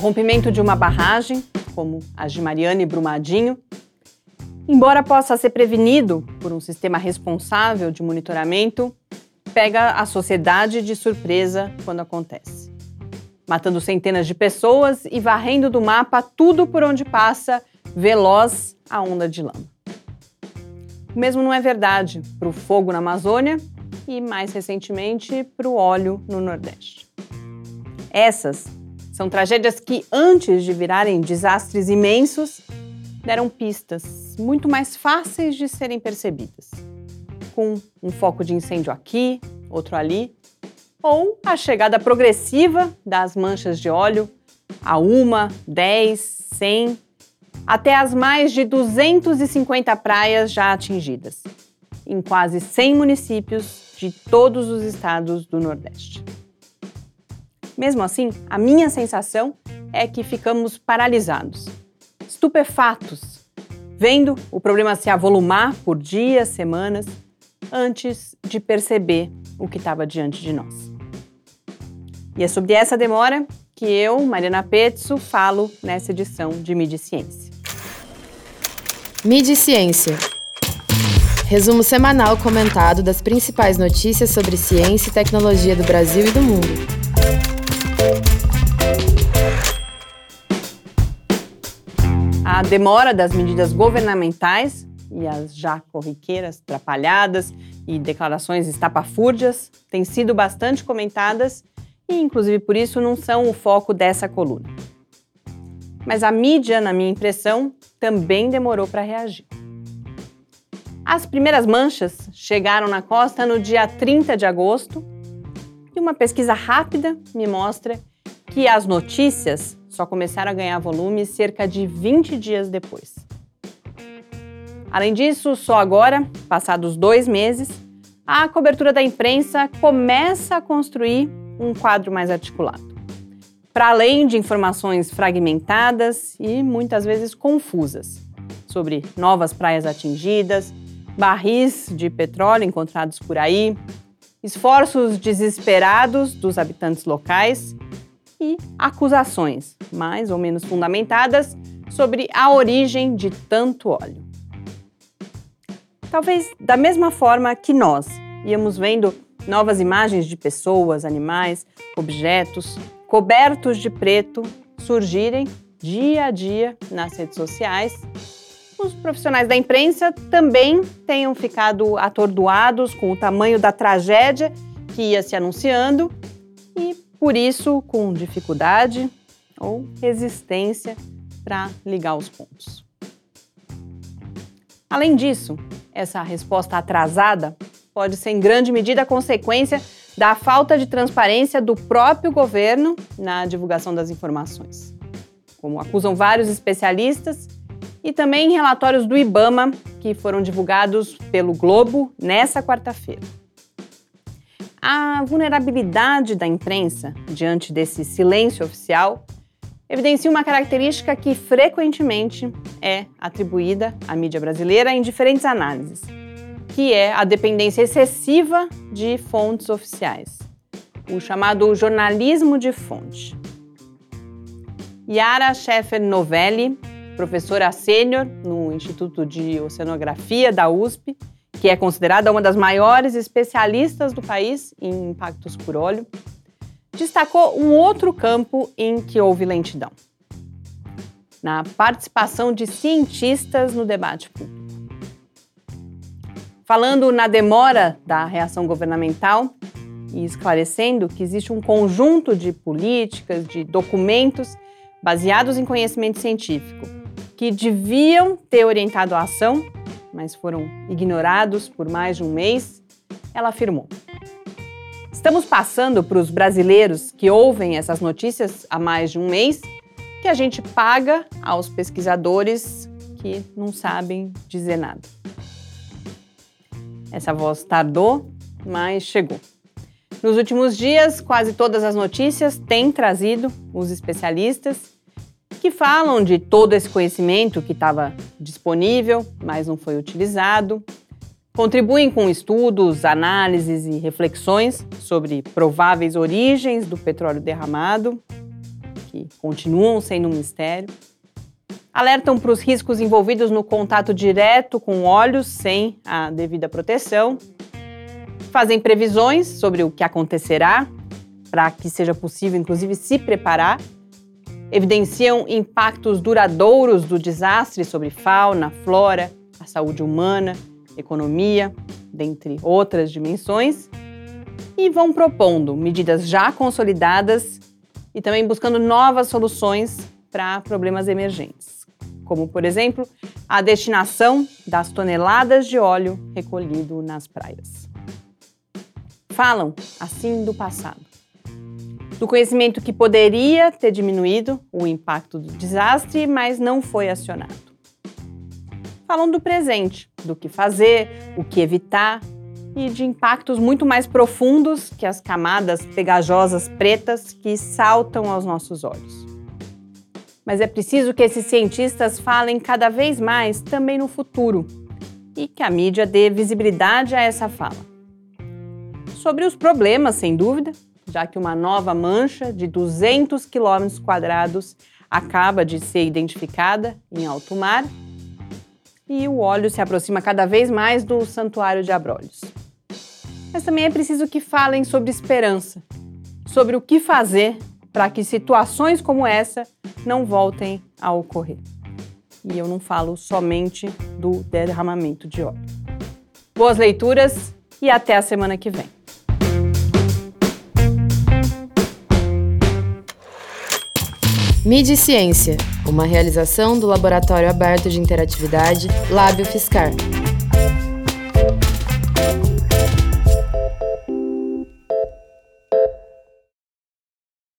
rompimento de uma barragem, como as de Mariana e Brumadinho, embora possa ser prevenido por um sistema responsável de monitoramento, pega a sociedade de surpresa quando acontece. Matando centenas de pessoas e varrendo do mapa tudo por onde passa, veloz a onda de lama. O mesmo não é verdade para o fogo na Amazônia e, mais recentemente, para o óleo no Nordeste. Essas são tragédias que, antes de virarem desastres imensos, deram pistas muito mais fáceis de serem percebidas com um foco de incêndio aqui, outro ali, ou a chegada progressiva das manchas de óleo a uma, dez, cem, até as mais de 250 praias já atingidas, em quase 100 municípios de todos os estados do Nordeste. Mesmo assim, a minha sensação é que ficamos paralisados, estupefatos, vendo o problema se avolumar por dias, semanas antes de perceber o que estava diante de nós. E é sobre essa demora que eu, Mariana Pezzo, falo nessa edição de Mídia Ciência. Mídia Ciência. Resumo semanal comentado das principais notícias sobre ciência e tecnologia do Brasil e do mundo. A demora das medidas governamentais e as já corriqueiras atrapalhadas e declarações estapafúrdias têm sido bastante comentadas e, inclusive, por isso não são o foco dessa coluna. Mas a mídia, na minha impressão, também demorou para reagir. As primeiras manchas chegaram na costa no dia 30 de agosto e uma pesquisa rápida me mostra que as notícias só começaram a ganhar volume cerca de 20 dias depois. Além disso, só agora, passados dois meses, a cobertura da imprensa começa a construir um quadro mais articulado. Para além de informações fragmentadas e muitas vezes confusas sobre novas praias atingidas, barris de petróleo encontrados por aí, esforços desesperados dos habitantes locais e acusações, mais ou menos fundamentadas, sobre a origem de tanto óleo. Talvez da mesma forma que nós íamos vendo novas imagens de pessoas, animais, objetos cobertos de preto surgirem dia a dia nas redes sociais, os profissionais da imprensa também tenham ficado atordoados com o tamanho da tragédia que ia se anunciando e, por isso, com dificuldade ou resistência para ligar os pontos. Além disso, essa resposta atrasada pode ser em grande medida consequência da falta de transparência do próprio governo na divulgação das informações, como acusam vários especialistas e também relatórios do IBAMA que foram divulgados pelo Globo nessa quarta-feira. A vulnerabilidade da imprensa diante desse silêncio oficial evidencia uma característica que frequentemente é atribuída à mídia brasileira em diferentes análises, que é a dependência excessiva de fontes oficiais, o chamado jornalismo de fonte. Yara Scheffer Novelli, professora sênior no Instituto de Oceanografia da USP, que é considerada uma das maiores especialistas do país em impactos por óleo, destacou um outro campo em que houve lentidão: na participação de cientistas no debate público. Falando na demora da reação governamental e esclarecendo que existe um conjunto de políticas, de documentos baseados em conhecimento científico que deviam ter orientado a ação, mas foram ignorados por mais de um mês, ela afirmou: Estamos passando para os brasileiros que ouvem essas notícias há mais de um mês que a gente paga aos pesquisadores que não sabem dizer nada. Essa voz tardou, mas chegou. Nos últimos dias, quase todas as notícias têm trazido os especialistas que falam de todo esse conhecimento que estava disponível, mas não foi utilizado, Contribuem com estudos, análises e reflexões sobre prováveis origens do petróleo derramado que continuam sendo um mistério. Alertam para os riscos envolvidos no contato direto com óleos sem a devida proteção. Fazem previsões sobre o que acontecerá, para que seja possível, inclusive, se preparar. Evidenciam impactos duradouros do desastre sobre fauna, flora, a saúde humana, economia, dentre outras dimensões e vão propondo medidas já consolidadas e também buscando novas soluções para problemas emergentes, como, por exemplo, a destinação das toneladas de óleo recolhido nas praias. Falam, assim, do passado. Do conhecimento que poderia ter diminuído o impacto do desastre, mas não foi acionado. Falam do presente, do que fazer, o que evitar e de impactos muito mais profundos que as camadas pegajosas pretas que saltam aos nossos olhos. Mas é preciso que esses cientistas falem cada vez mais também no futuro e que a mídia dê visibilidade a essa fala. Sobre os problemas, sem dúvida, já que uma nova mancha de 200 quilômetros quadrados acaba de ser identificada em alto mar e o óleo se aproxima cada vez mais do Santuário de Abrolhos. Mas também é preciso que falem sobre esperança, sobre o que fazer para que situações como essa não voltem a ocorrer. E eu não falo somente do derramamento de óleo. Boas leituras e até a semana que vem. Mídia e Ciência, uma realização do Laboratório Aberto de Interatividade Lábio Fiscar.